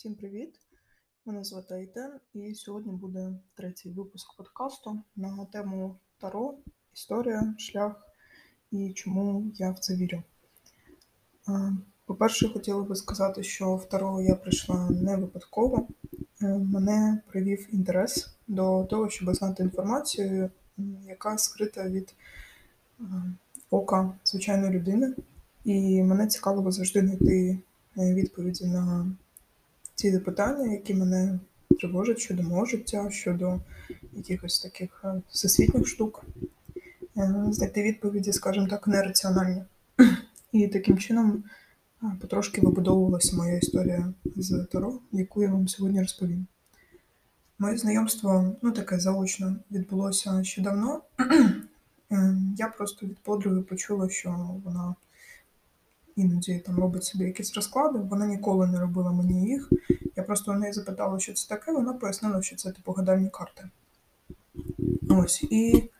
Всім привіт! Мене звати Айтен, і сьогодні буде третій випуск подкасту на тему Таро, історія, шлях і чому я в це вірю. По-перше, хотіла би сказати, що в Таро я прийшла не випадково. Е, мене привів інтерес до того, щоб знати інформацію, яка скрита від е, ока звичайної людини. І мене цікавило завжди знайти е, відповіді на ті запитання, які мене тривожать щодо мого життя, щодо якихось таких е, всесвітніх штук, е, знайти відповіді, скажімо так, нераціональні. І таким чином е, потрошки вибудовувалася моя історія з Таро, яку я вам сьогодні розповім. Моє знайомство, ну таке заочно, відбулося ще давно. Я просто від подруги почула, що вона іноді там робить собі якісь розклади. Вона ніколи не робила мені їх. Я просто у неї запитала, що це таке. Вона пояснила, що це типу гадальні карти. Ось, і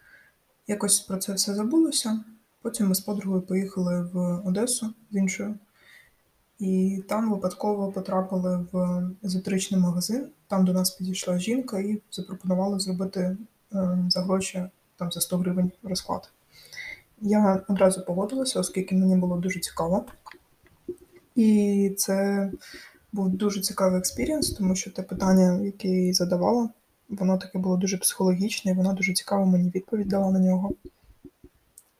якось про це все забулося. Потім ми з подругою поїхали в Одесу з іншою. І там випадково потрапили в езотеричний магазин. Там до нас підійшла жінка і запропонувала зробити е, за гроші там за 100 гривень розклад. Я одразу погодилася, оскільки мені було дуже цікаво. І це був дуже цікавий experience, тому що те питання, яке я їй задавала, воно таке було дуже психологічне, і вона дуже цікаво мені відповідь дала на нього.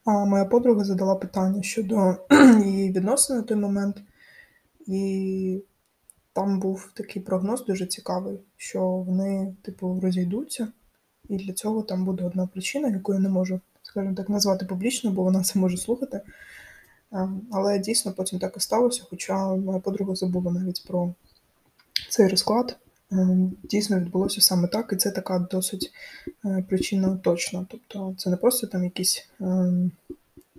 А моя подруга задала питання щодо її відносин на той момент, і там був такий прогноз дуже цікавий, що вони, типу, розійдуться, і для цього там буде одна причина, яку я не можу скажімо так, назвати публічно, бо вона це може слухати. Ем, але дійсно потім так і сталося, хоча моя подруга забула навіть про цей розклад. Ем, дійсно відбулося саме так, і це така досить е, причина точна. Тобто це не просто там якісь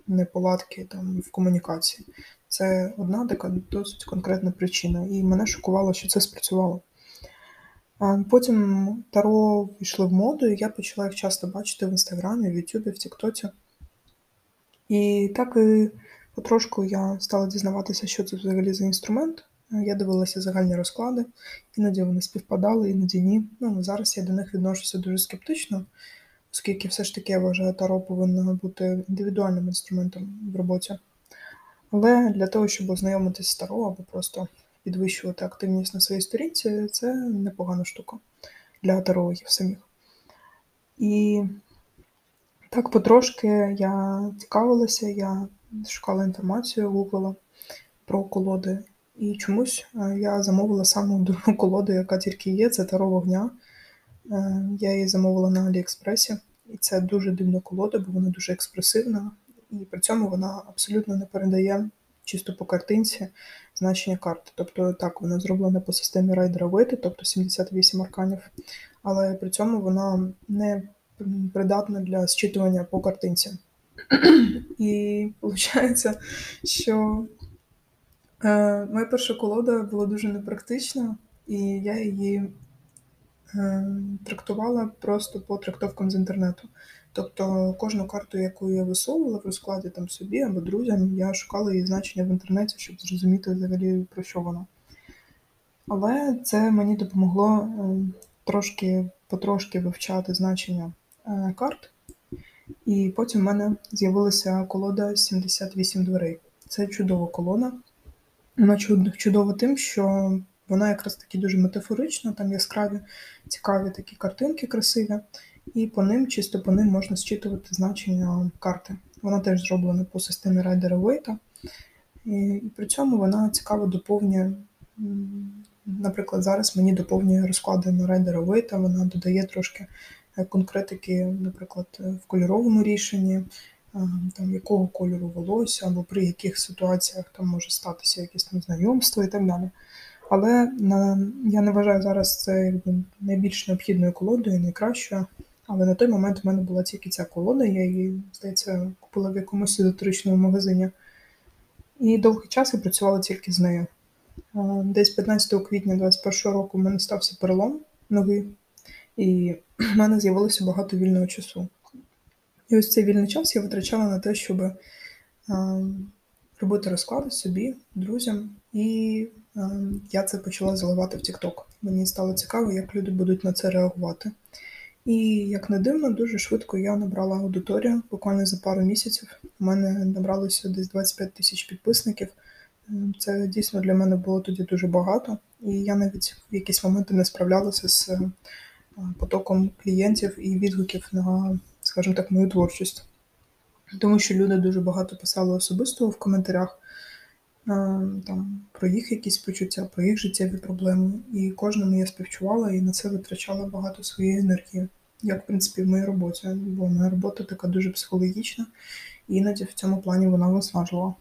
неполадки там в комунікації. Це одна така досить конкретна причина. І мене шокувало, що це спрацювало. Потім таро війшли в моду, і я почала їх часто бачити в інстаграмі, в Ютубі, в Тіктоці. І так і потрошку я стала дізнаватися, що це взагалі за інструмент. Я дивилася загальні розклади, іноді вони співпадали, іноді ні. Ну, Зараз я до них відношуся дуже скептично, оскільки все ж таки я вважаю, таро повинно бути індивідуальним інструментом в роботі. Але для того, щоб ознайомитися з таро або просто підвищувати активність на своїй сторінці, це непогана штука для тарологів самих. І так потрошки я цікавилася, я шукала інформацію, гуглила про колоди. І чомусь е, я замовила саму дорогу колоду, яка тільки є, це таро вогня. Е, я її замовила на Аліекспресі, і це дуже дивна колода, бо вона дуже експресивна, і при цьому вона абсолютно не передає чисто по картинці значення карти. Тобто так, вона зроблена по системі райдера вити, тобто 78 арканів, але при цьому вона не придатна для зчитування по картинці. І виходить, що е, моя перша колода була дуже непрактична, і я її трактувала просто по трактовкам з інтернету. Тобто кожну карту, яку я висовувала в розкладі там собі або друзям, я шукала її значення в інтернеті, щоб зрозуміти взагалі про що вона. Але це мені допомогло е, трошки потрошки вивчати значення е, карт. І потім в мене з'явилася колода 78 дверей. Це чудова колода. Вона чудова тим, що вона якраз таки дуже метафорична, там яскраві, цікаві такі картинки красиві і по ним, чисто по ним можна зчитувати значення карти. Вона теж зроблена по системі райдера Вейта. І при цьому вона цікаво доповнює. Наприклад, зараз мені доповнює розклади на райдера Вейта, вона додає трошки е, конкретики, наприклад, в кольоровому рішенні, е, там якого кольору волосся, або при яких ситуаціях там може статися якесь там знайомство і так далі. Але я не вважаю зараз це якби найбільш необхідною колодою, найкращою. Але на той момент в мене була тільки ця колода, я її, здається, купила в якомусь езотеричному магазині. І довгий час я працювала тільки з нею. Десь 15 квітня 2021 року в мене стався перелом новий, і в мене з'явилося багато вільного часу. І ось цей вільний час я витрачала на те, щоб робити розклади собі, друзям і я це почала заливати в TikTok. Мені стало цікаво, як люди будуть на це реагувати. І, як не дивно, дуже швидко я набрала аудиторію. Буквально за пару місяців у мене набралося десь 25 тисяч підписників. Ем, це дійсно для мене було тоді дуже багато, і я навіть в якісь моменти не справлялася з е, потоком клієнтів і відгуків на, скажімо так, мою творчість. Тому що люди дуже багато писали особисто в коментарях там, про їх якісь почуття, про їх життєві проблеми. І кожному я співчувала і на це витрачала багато своєї енергії, як в принципі в моїй роботі. Бо моя робота така дуже психологічна, і іноді в цьому плані вона виснажувала.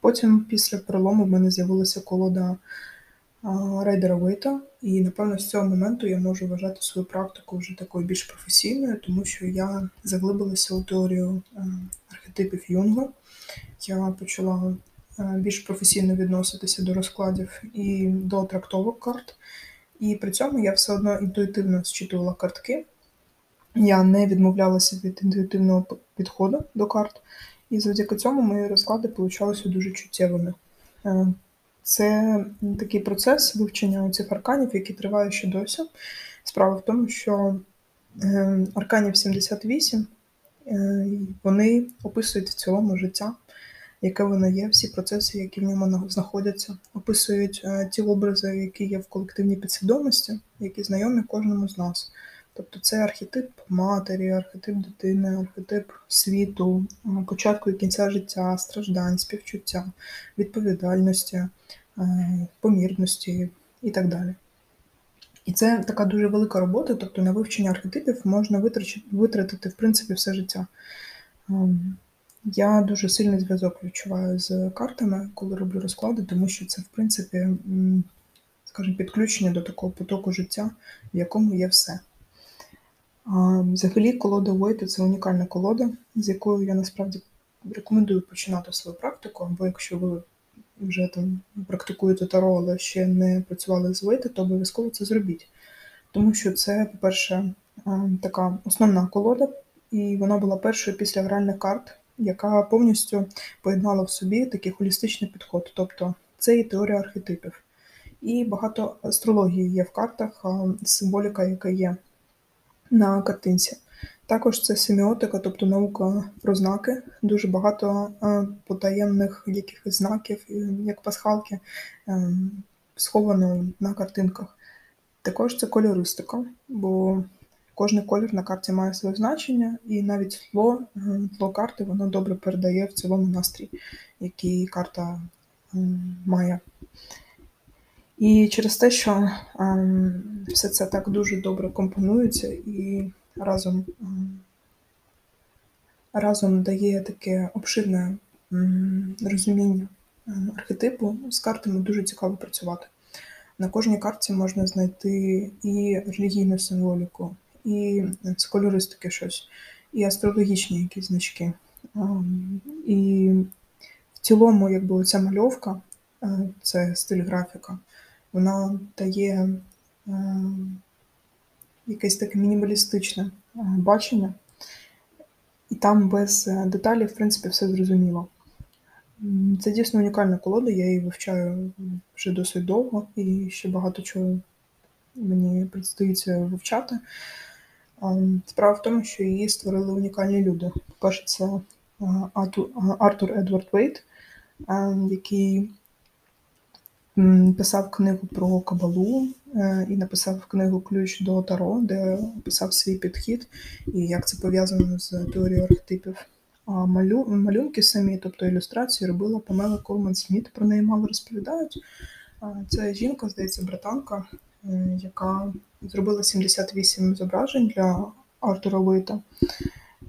Потім, після перелому, в мене з'явилася колода рейдера Вейта, і напевно з цього моменту я можу вважати свою практику вже такою більш професійною, тому що я заглибилася у теорію архетипів Юнга. Я почала більш професійно відноситися до розкладів і до трактовок карт. І при цьому я все одно інтуїтивно зчитувала картки. Я не відмовлялася від інтуїтивного підходу до карт, і завдяки цьому мої розклади получалися дуже чуттєвими. Е, це такий процес вивчення цих арканів, який триває ще досі. Справа в тому, що е, арканів 78 е, вони описують в цілому життя, яке воно є, всі процеси, які в ньому знаходяться, описують ті образи, які є в колективній підсвідомості, які знайомі кожному з нас. Тобто це архетип матері, архетип дитини, архетип світу, початку і кінця життя, страждань, співчуття, відповідальності, е, помірності і так далі. І це така дуже велика робота, тобто на вивчення архетипів можна витратити, в принципі, все життя. Я дуже сильний зв'язок відчуваю з картами, коли роблю розклади, тому що це, в принципі, скажімо, підключення до такого потоку життя, в якому є все. Взагалі, колода Войта це унікальна колода, з якою я насправді рекомендую починати свою практику, або якщо ви вже там практикуєте таро, але ще не працювали з Войта, то обов'язково це зробіть. Тому що це, по-перше, така основна колода, і вона була першою після гральних карт, яка повністю поєднала в собі такий холістичний підход. Тобто це і теорія архетипів. І багато астрології є в картах, символіка, яка є на картинці. Також це семіотика, тобто наука про знаки. Дуже багато е, потаємних якихось знаків, як пасхалки, е, сховано на картинках. Також це кольористика, бо кожен колір на карті має своє значення, і навіть тло, е, тло карти воно добре передає в цілому настрій, який карта має. І через те, що ем, все це так дуже добре компонується і разом разом дає таке обширне розуміння архетипу, з картами дуже цікаво працювати. На кожній карті можна знайти і релігійну символіку, і з кольористики щось, і астрологічні якісь значки. І в цілому, якби ця мальовка, е, це стиль графіка вона дає е, якесь таке мінімалістичне е, бачення, і там без деталей, в принципі, все зрозуміло. Це дійсно унікальна колода, я її вивчаю вже досить довго і ще багато чого мені предстоїться вивчати. Справа в тому, що її створили унікальні люди. По-перше, це Артур Едвард Вейт, який Писав книгу про кабалу е, і написав книгу Ключ до Таро, де описав свій підхід і як це пов'язано з теорією архетипів. А малю, малюнки самі, тобто ілюстрації, робила Памела Колман Сміт, про неї мало розповідають. Це жінка, здається, братанка, е, яка зробила 78 зображень для Артура Вейта.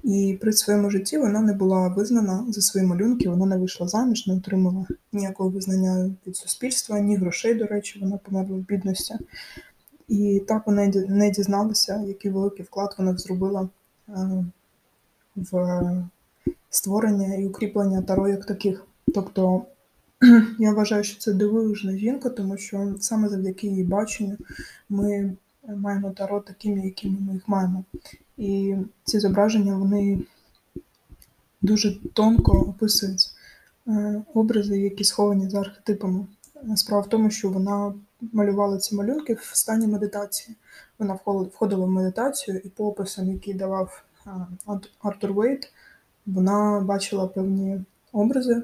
І при своєму житті вона не була визнана за свої малюнки, вона не вийшла заміж, не отримала ніякого визнання від суспільства, ні грошей, до речі, вона померла в бідності. І так вона не дізналася, який великий вклад вона зробила е, в створення і укріплення таро як таких. Тобто я вважаю, що це дивовижна жінка, тому що саме завдяки її баченню ми маємо таро такими, якими ми їх маємо. І ці зображення вони дуже тонко описують е, образи, які сховані за архетипами. Справа в тому, що вона малювала ці малюнки в стані медитації. Вона входила в медитацію, і по описам, які давав Артур Вейт, вона бачила певні образи,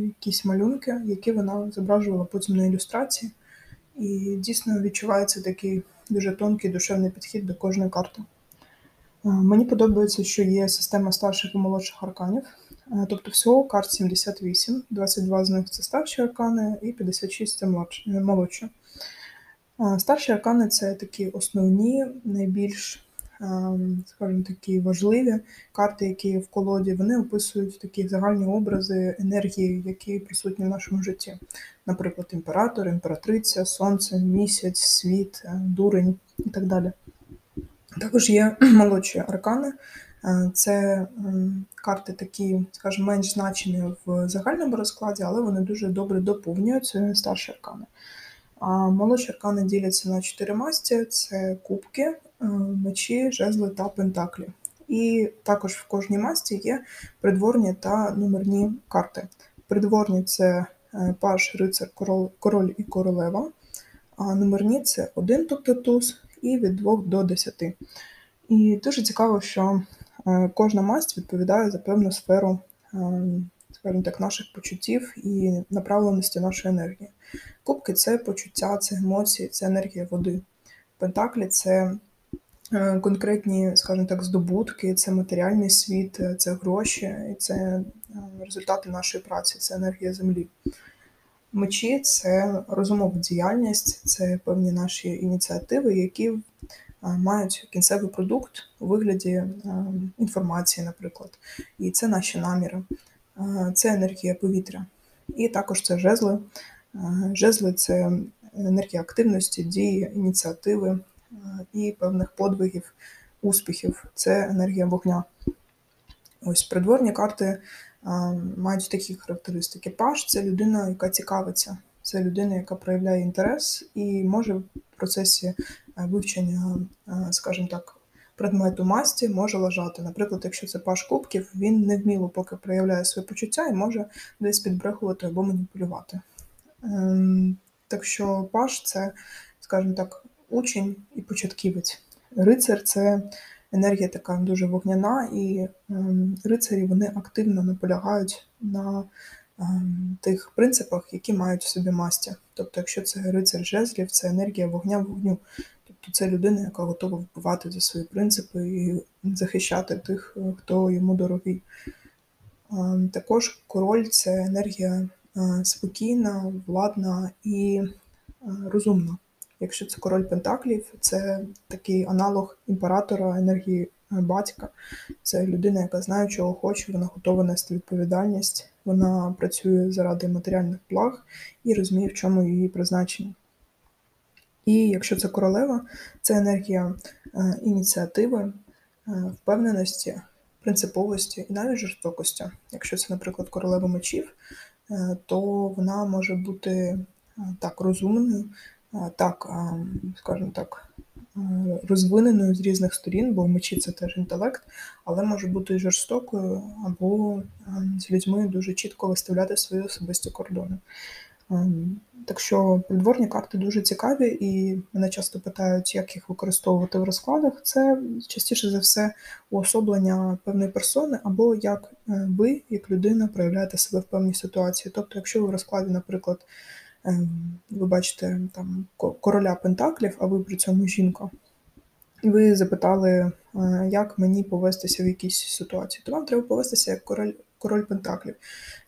якісь малюнки, які вона зображувала потім на ілюстрації. І дійсно відчувається такий дуже тонкий душевний підхід до кожної карти. Мені подобається, що є система старших і молодших арканів. Тобто всього карт 78, 22 з них це старші аркани, і 56 це молодші. Старші аркани це такі основні, найбільш, скажімо такі, важливі карти, які в колоді. Вони описують такі загальні образи енергії, які присутні в нашому житті. Наприклад, імператор, імператриця, сонце, місяць, світ, е, дурень і так далі. Також є молодші аркани. Е, це карти такі, скажімо, менш значені в загальному розкладі, але вони дуже добре доповнюють старші аркани. А молодші аркани діляться на чотири масті: це кубки, мечі, жезли та пентаклі. І також в кожній масті є придворні та номерні карти. Придворні це е, паш, рицар, король, король і королева, а номерні це один, тобто туз, і від 2 до 10. І дуже цікаво, що е, кожна масть відповідає за певну сферу, скажімо так, наших почуттів і направленості нашої енергії. Кубки це почуття, це емоції, це енергія води. Пентаклі це е, конкретні, скажімо так, здобутки, це матеріальний світ, е, це гроші, і це е, результати нашої праці, це енергія землі. Мечі це розумова діяльність, це певні наші ініціативи, які мають кінцевий продукт у вигляді інформації, наприклад. І це наші наміри, це енергія повітря. І також це жезли. Жезли це енергія активності, дії, ініціативи і певних подвигів, успіхів. Це енергія вогня. Ось придворні карти мають такі характеристики. Паш це людина, яка цікавиться, це людина, яка проявляє інтерес і може в процесі вивчення, скажімо так, предмету масті може лежати. Наприклад, якщо це паш кубків, він невміло поки проявляє своє почуття і може десь підбрехувати або маніпулювати. Ем, так що паш це, скажімо так, учень і початківець. Рицар це енергія така дуже вогняна, і ем, рицарі вони активно наполягають на ем, тих принципах, які мають в собі масті. Тобто, якщо це рицар жезлів, це енергія вогня вогню. Тобто це людина, яка готова вбивати за свої принципи і захищати тих, хто йому дорогий. Також король це енергія Е, спокійна, владна і е, розумна. Якщо це король Пентаклів, це такий аналог імператора енергії е, батька. Це людина, яка знає, чого хоче, вона готова нести відповідальність, вона працює заради матеріальних благ і розуміє, в чому її призначення. І якщо це королева, це енергія ініціативи, впевненості, принциповості і навіть жорстокості. Якщо це, наприклад, королева мечів, Е, то вона може бути е, так розумною, е, так, скажімо так, розвиненою з різних сторін, бо мечі це теж інтелект, але може бути жорстокою або з людьми дуже чітко виставляти свої особисті кордони. Ем, так що придворні карти дуже цікаві, і мене часто питають, як їх використовувати в розкладах. Це частіше за все уособлення певної персони, або як е, ви, як людина, проявляєте себе в певній ситуації. Тобто, якщо ви в розкладі, наприклад, ем, ви бачите там короля Пентаклів, а ви при цьому жінка, і ви запитали, е, як мені повестися в якійсь ситуації, то вам треба повестися як король король Пентаклів.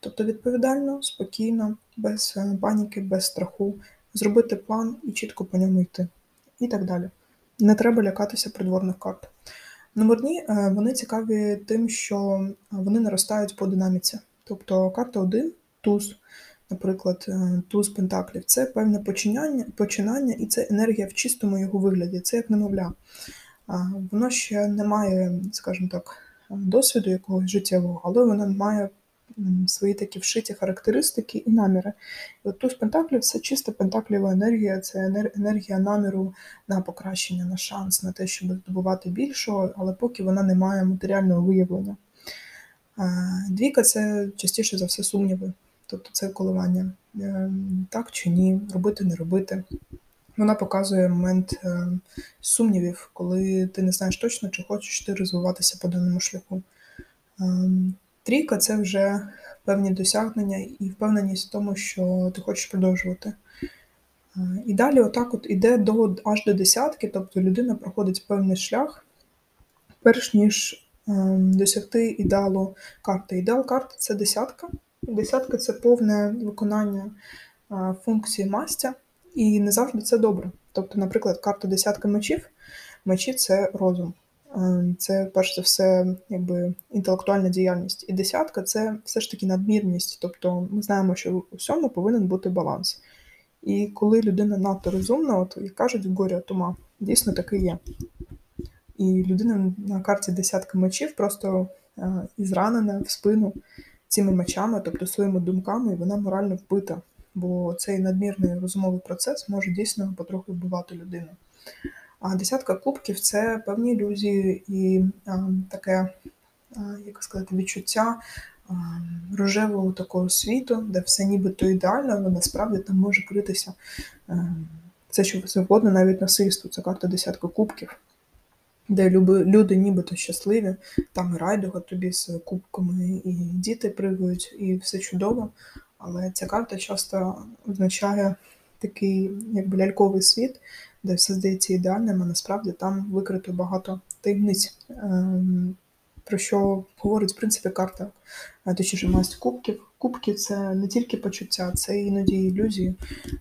Тобто відповідально, спокійно, без е, паніки, без страху, зробити план і чітко по ньому йти. І так далі. Не треба лякатися придворних карт. Номерні е, вони цікаві тим, що вони наростають по динаміці. Тобто карта 1, туз, наприклад, е, туз Пентаклів це певне починання, починання і це енергія в чистому його вигляді, це як немовля. Воно ще не має, скажімо так, досвіду якогось життєвого, але вона має свої такі вшиті характеристики і наміри. І от туз пентаклів це чиста пентакліва енергія, це енергія наміру на покращення, на шанс, на те, щоб здобувати більшого, але поки вона не має матеріального виявлення. Двійка це частіше за все сумніви. Тобто це коливання ем, так чи ні, робити, не робити. Вона показує момент ем, сумнівів, коли ти не знаєш точно, чи хочеш ти розвиватися по даному шляху. Ем, трійка це вже певні досягнення і впевненість в тому, що ти хочеш продовжувати. Е, і далі, отак, от іде до аж до десятки, тобто людина проходить певний шлях, перш ніж досягти ідеалу карти. Ідеал карти це десятка. Десятка це повне виконання функції мастя, і не завжди це добре. Тобто, наприклад, карта десятка мечів. Мечі це розум. Це перш за все якби інтелектуальна діяльність. І десятка це все ж таки надмірність. Тобто ми знаємо, що у всьому повинен бути баланс. І коли людина надто розумна, от як кажуть, в горі от ума, дійсно таки є. І людина на карті десятка мечів просто е, і зранена в спину цими мечами, тобто своїми думками, і вона морально вбита. Бо цей надмірний розумовий процес може дійсно потроху вбивати людину. А десятка кубків це певні ілюзії і а, таке, а, як сказати, відчуття а, рожевого такого світу, де все нібито ідеально, але насправді там може критися це що завгодно, навіть насильство. Це карта десятка кубків, де люди нібито щасливі, там і райдуга тобі з кубками, і діти пригають, і все чудово. Але ця карта часто означає такий якби ляльковий світ, де все здається ідеальним, а насправді там викрито багато таємниць, ем, про що говорить в принципі карта, масть кубків. Кубки це не тільки почуття, це іноді ілюзії,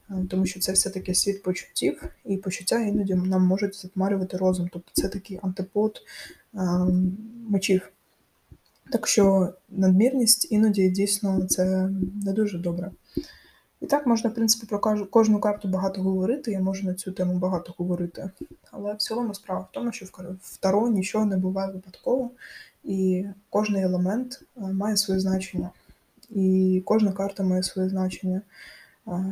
е, тому що це все-таки світ почуттів, і почуття іноді нам можуть затмарювати розум. Тобто це такий антипод ем, мечів. Так що надмірність іноді дійсно це не дуже добре. І так можна, в принципі, про кожну карту багато говорити, я можу на цю тему багато говорити. Але в цілому справа в тому, що в Таро нічого не буває випадково, і кожний елемент е, має своє значення. І кожна карта має своє значення.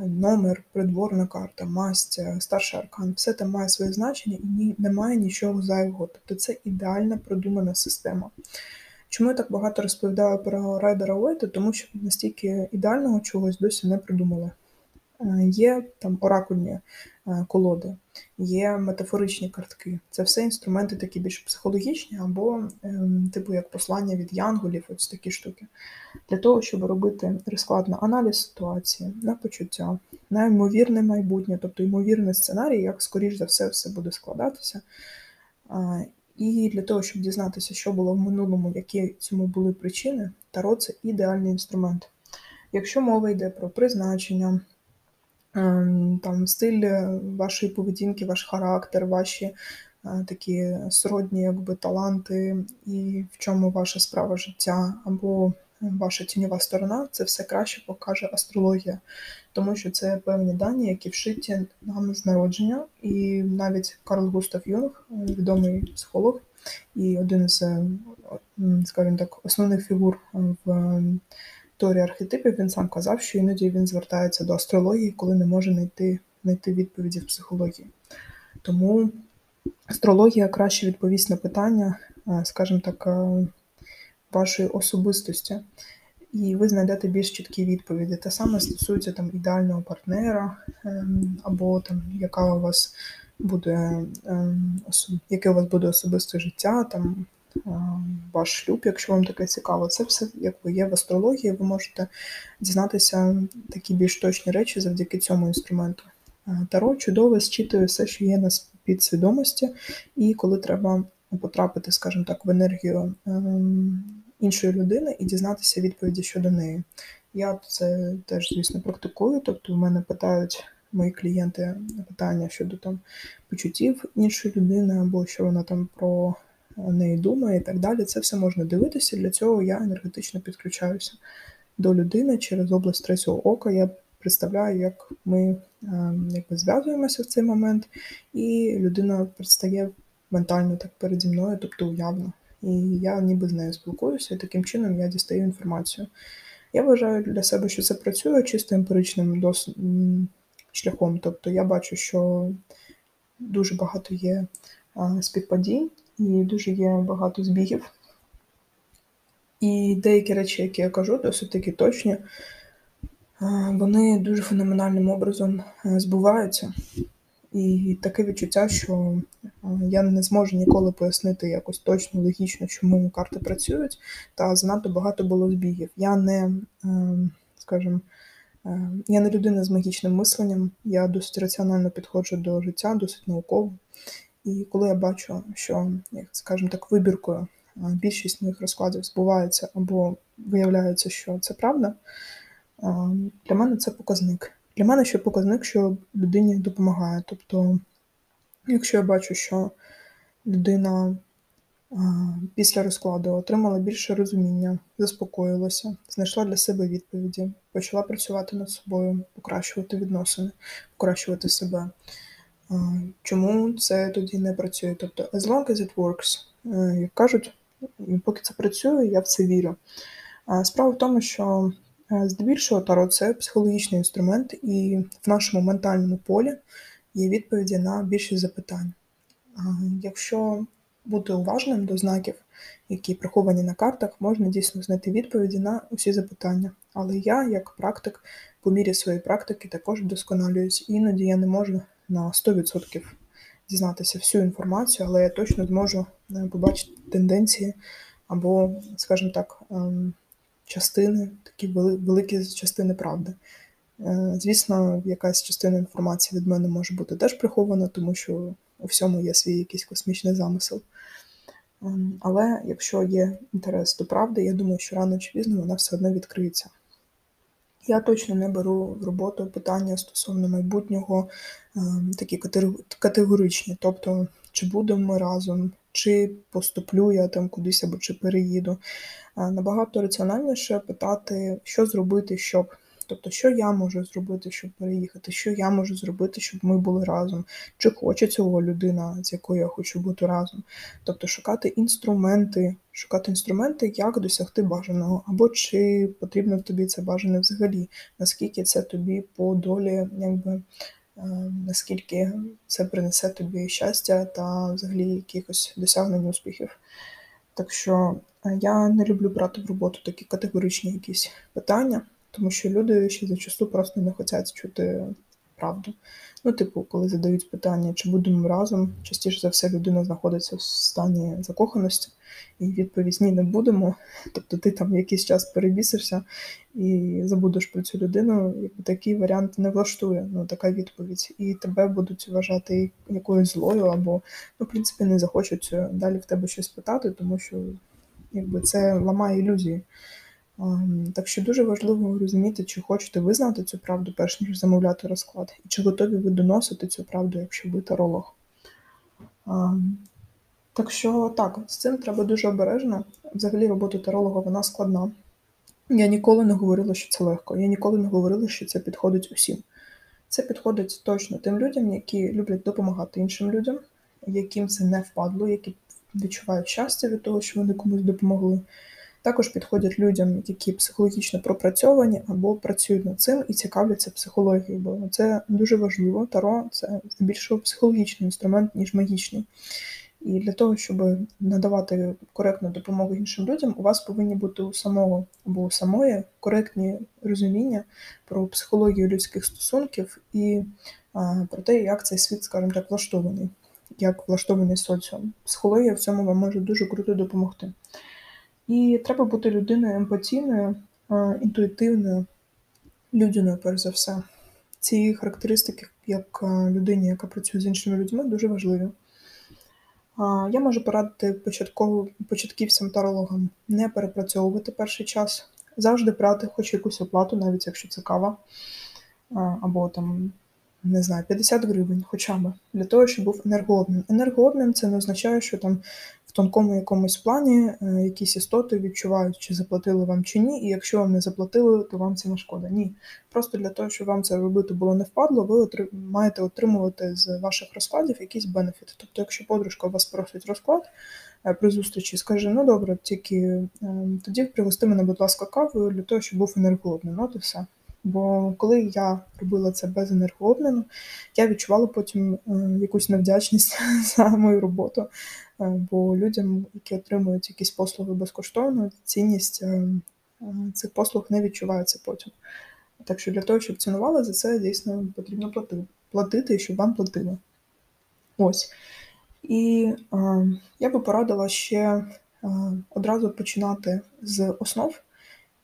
Номер, придворна карта, масть, старший аркан, все там має своє значення і немає нічого зайвого. Тобто це ідеальна продумана система. Чому я так багато розповідаю про райдера Уейта? Тому що настільки ідеального чогось досі не придумали. Е, є там оракульні е, колоди, є метафоричні картки. Це все інструменти такі більш психологічні, або ем, типу як послання від янголів, ось такі штуки. Для того, щоб робити розклад на аналіз ситуації, на почуття, на ймовірне майбутнє, тобто ймовірний сценарій, як скоріш за все все буде складатися. І для того, щоб дізнатися, що було в минулому, які цьому були причини, таро це ідеальний інструмент. Якщо мова йде про призначення, ем, там стиль вашої поведінки, ваш характер, ваші е, такі сродні якби, таланти, і в чому ваша справа життя, або ваша тіньова сторона, це все краще покаже астрологія, тому що це певні дані, які вшиті нам з народження. І навіть Карл Густав Юнг, відомий психолог, і один з, скажімо так, основних фігур в теорії архетипів, він сам казав, що іноді він звертається до астрології, коли не може знайти, знайти відповіді в психології. Тому астрологія краще відповість на питання, скажімо так вашої особистості, і ви знайдете більш чіткі відповіді. Те саме стосується там ідеального партнера, ем, або там яка у вас буде ем, яке у вас буде особисте життя, там ваш шлюб, якщо вам таке цікаво. Це все якби є в астрології, ви можете дізнатися такі більш точні речі завдяки цьому інструменту. Е, Таро чудово зчитує все, що є на підсвідомості, і коли треба потрапити, скажімо так, в енергію іншої людини і дізнатися відповіді щодо неї. Я це теж, звісно, практикую. Тобто, в мене питають мої клієнти питання щодо там почуттів іншої людини, або що вона там про неї думає, і так далі. Це все можна дивитися. Для цього я енергетично підключаюся до людини через область третього ока. Я представляю, як ми ем, якби зв'язуємося в цей момент, і людина предстає ментально так переді мною, тобто уявно і я ніби з нею спілкуюся, і таким чином я дістаю інформацію. Я вважаю для себе, що це працює чисто емпіричним дос... шляхом. Тобто я бачу, що дуже багато є співпадінь і дуже є багато збігів. І деякі речі, які я кажу, досить таки точні. вони дуже феноменальним образом збуваються. І таке відчуття, що я не зможу ніколи пояснити якось точно, логічно, чому карти працюють, та занадто багато було збігів. Я не, скажімо, я не людина з магічним мисленням, я досить раціонально підходжу до життя, досить науково. І коли я бачу, що, як скажімо так, вибіркою більшість моїх розкладів збувається або виявляється, що це правда, для мене це показник. Для мене ще показник, що людині допомагає. Тобто, якщо я бачу, що людина після розкладу отримала більше розуміння, заспокоїлася, знайшла для себе відповіді, почала працювати над собою, покращувати відносини, покращувати себе. Чому це тоді не працює? Тобто, as long as it works, е, як кажуть, поки це працює, я в це вірю. Справа в тому, що е, здебільшого таро це психологічний інструмент, і в нашому ментальному полі є відповіді на більшість запитань. Якщо бути уважним до знаків, які приховані на картах, можна дійсно знайти відповіді на усі запитання. Але я, як практик, по мірі своєї практики також вдосконалююсь. Іноді я не можу на 100% дізнатися всю інформацію, але я точно зможу е, побачити тенденції або, скажімо так, ем, частини, такі великі частини правди. Е, звісно, якась частина інформації від мене може бути теж прихована, тому що у всьому є свій якийсь космічний замисел. Ем, але якщо є інтерес до правди, я думаю, що рано чи пізно вона все одно відкриється. Я точно не беру в роботу питання стосовно майбутнього, ем, такі категоричні. Тобто, чи будемо ми разом, чи поступлю я там кудись або чи переїду. Набагато раціональніше питати, що зробити, щоб Тобто, що я можу зробити, щоб переїхати, що я можу зробити, щоб ми були разом, чи хоче цього людина, з якою я хочу бути разом. Тобто шукати інструменти, шукати інструменти, як досягти бажаного, або чи потрібно тобі це бажане взагалі, наскільки це тобі по долі, якби. Е, наскільки це принесе тобі щастя та взагалі якихось досягнень успіхів. Так що е, я не люблю брати в роботу такі категоричні якісь питання. Тому що люди ще зачасту просто не хочуть чути правду. Ну, типу, коли задають питання, чи будемо разом, частіше за все людина знаходиться в стані закоханості, і відповідь ні, не будемо. Тобто ти там якийсь час перебісишся і забудеш про цю людину, якби такий варіант не влаштує, ну така відповідь. І тебе будуть вважати якоюсь злою, або, ну, в принципі, не захочуть далі в тебе щось питати, тому що якби це ламає ілюзії. Так що дуже важливо розуміти, чи хочете ви знати цю правду, перш ніж замовляти розклад, і чи готові ви доносити цю правду, якщо ви таролог. Так що так, з цим треба дуже обережно. Взагалі, робота таролога вона складна. Я ніколи не говорила, що це легко. Я ніколи не говорила, що це підходить усім. Це підходить точно тим людям, які люблять допомагати іншим людям, яким це не впадло, які відчувають щастя від того, що вони комусь допомогли. Також підходять людям, які психологічно пропрацьовані або працюють над цим і цікавляться психологією, бо це дуже важливо. Таро це здебільшого психологічний інструмент, ніж магічний. І для того, щоб надавати коректну допомогу іншим людям, у вас повинні бути у самого або у самої коректні розуміння про психологію людських стосунків і а, про те, як цей світ, скажімо так, влаштований, як влаштований соціум. Психологія в цьому вам може дуже круто допомогти. І треба бути людиною емпатійною, інтуїтивною, людяною, перш за все. Ці характеристики, як людині, яка працює з іншими людьми, дуже важливі. Я можу порадити початківцям тарологам не перепрацьовувати перший час, завжди брати хоч якусь оплату, навіть якщо це кава, або там не знаю, 50 гривень хоча б, для того, щоб був енергообмін. Енергообмін це не означає, що там тонкому якомусь плані е, якісь істоти відчувають, чи заплатили вам чи ні, і якщо вам не заплатили, то вам це не шкода. Ні. Просто для того, щоб вам це робити було не впадло, ви отри... маєте отримувати з ваших розкладів якісь бенефіти. Тобто, якщо подружка вас просить розклад е, при зустрічі, скаже, ну добре, тільки е, тоді пригости мене, будь ласка, кавою для того, щоб був енергообмін. От і все. Бо коли я робила це без енергообміну, я відчувала потім е, якусь невдячність за мою роботу. Е, бо людям, які отримують якісь послуги безкоштовно, цінність е, цих послуг не відчувається потім. Так що для того, щоб цінували, за це дійсно потрібно плати платити, щоб вам платили. Ось. І я би порадила ще одразу починати з основ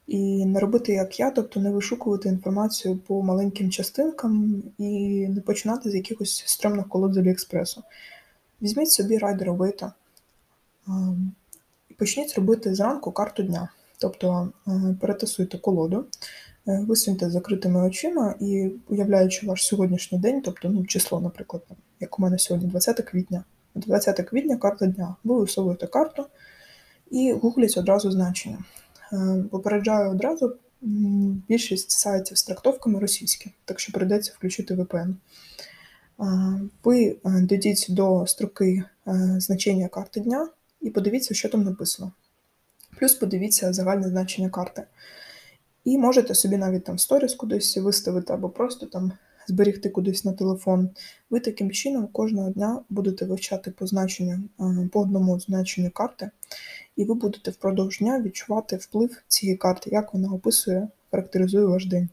і не робити, як я, тобто не вишукувати інформацію по маленьким частинкам і не починати з якихось стрьомних колод з Аліекспресу. Візьміть собі райдер Авейта і почніть робити зранку карту дня. Тобто перетасуйте колоду, е, висуньте закритими очима і уявляючи ваш сьогоднішній день, тобто ну, число, наприклад, як у мене сьогодні, 20 квітня. 20 квітня карта дня. Ви висовуєте карту і гугліть одразу значення. Е, попереджаю одразу, більшість сайтів з трактовками російські, так що прийдеться включити VPN. Ви дійдіть до строки значення карти дня і подивіться, що там написано. Плюс подивіться загальне значення карти. І можете собі навіть там сторіс кудись виставити, або просто там зберігти кудись на телефон. Ви таким чином кожного дня будете вивчати по значенню, по одному значенню карти, і ви будете впродовж дня відчувати вплив цієї карти, як вона описує, характеризує ваш день.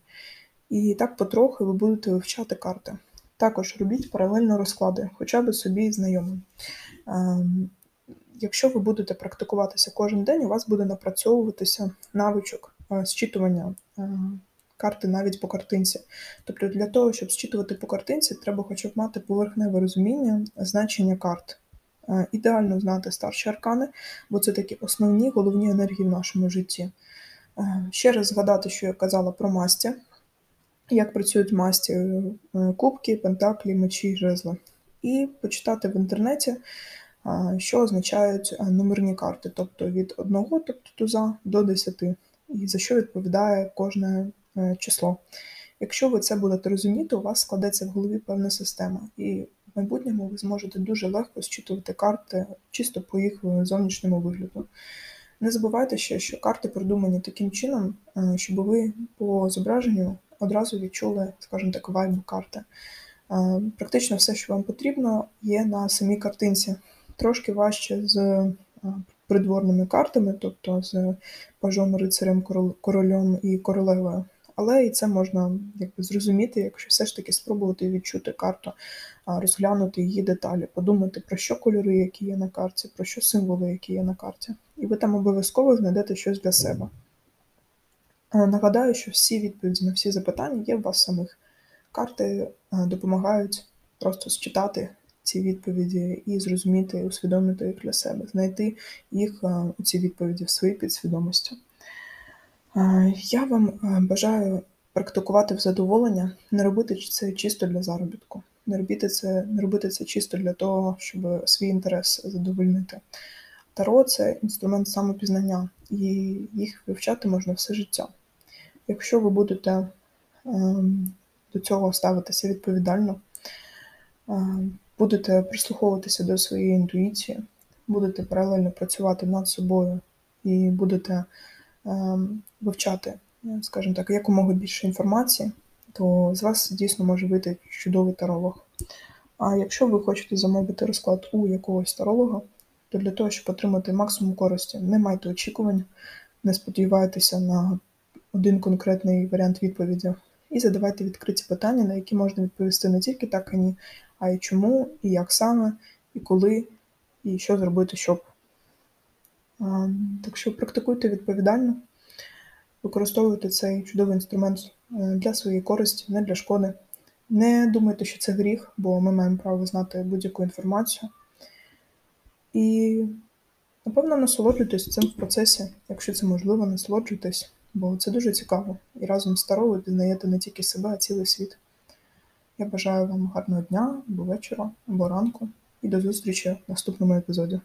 І так потрохи ви будете вивчати карти. Також робіть паралельно розклади, хоча б собі знайомим. Ем, якщо ви будете практикуватися кожен день, у вас буде напрацьовуватися навичок е, зчитування е, карти навіть по картинці. Тобто для того, щоб зчитувати по картинці, треба хоча б мати поверхневе розуміння значення карт. Е, ідеально знати старші аркани, бо це такі основні головні енергії в нашому житті. Ще раз згадати, що я казала про масті, як працюють масті кубки, пентаклі, мечі, жезли. І почитати в інтернеті що означають номерні карти, тобто від 1, тобто туза до 10, і за що відповідає кожне е, число. Якщо ви це будете розуміти, у вас складеться в голові певна система, і в майбутньому ви зможете дуже легко зчитувати карти чисто по їх е, зовнішньому вигляду. Не забувайте ще, що карти продумані таким чином, е, щоб ви по зображенню одразу відчули, скажімо так, вайб карти. Практично все, що вам потрібно, є на самій картинці трошки важче з е, придворними картами, тобто з пажом, рицарем, королем і королевою. Але і це можна якби зрозуміти, якщо все ж таки спробувати відчути карту, розглянути її деталі, подумати, про що кольори, які є на карті, про що символи, які є на карті. І ви там обов'язково знайдете щось для себе. Нагадаю, що всі відповіді на всі запитання є в вас самих. Карти допомагають просто считати ці відповіді і зрозуміти, усвідомити їх для себе, знайти їх у ці відповіді в своїй підсвідомості. Я вам бажаю практикувати в задоволення, не робити це чисто для заробітку, не робити це, не робити це чисто для того, щоб свій інтерес задовольнити. Таро це інструмент самопізнання, і їх вивчати можна все життя. Якщо ви будете ем, до цього ставитися відповідально, ем, будете прислуховуватися до своєї інтуїції, будете паралельно працювати над собою і будете е, вивчати, скажімо так, якомога більше інформації, то з вас дійсно може вийти чудовий таролог. А якщо ви хочете замовити розклад у якогось таролога, то для того, щоб отримати максимум користі, не майте очікувань, не сподівайтеся на один конкретний варіант відповіді. І задавайте відкриті питання, на які можна відповісти не тільки так, а ні, а й чому, і як саме, і коли, і що зробити, щоб. Так що практикуйте відповідально, використовуйте цей чудовий інструмент е, для своєї користі, не для шкоди. Не думайте, що це гріх, бо ми маємо право знати будь-яку інформацію. І, напевно, насолоджуйтесь цим в процесі, якщо це можливо, насолоджуйтесь, бо це дуже цікаво. І разом з Таро ви не тільки себе, а цілий світ. Я бажаю вам гарного дня або вечора, або ранку, і до зустрічі в наступному епізоді.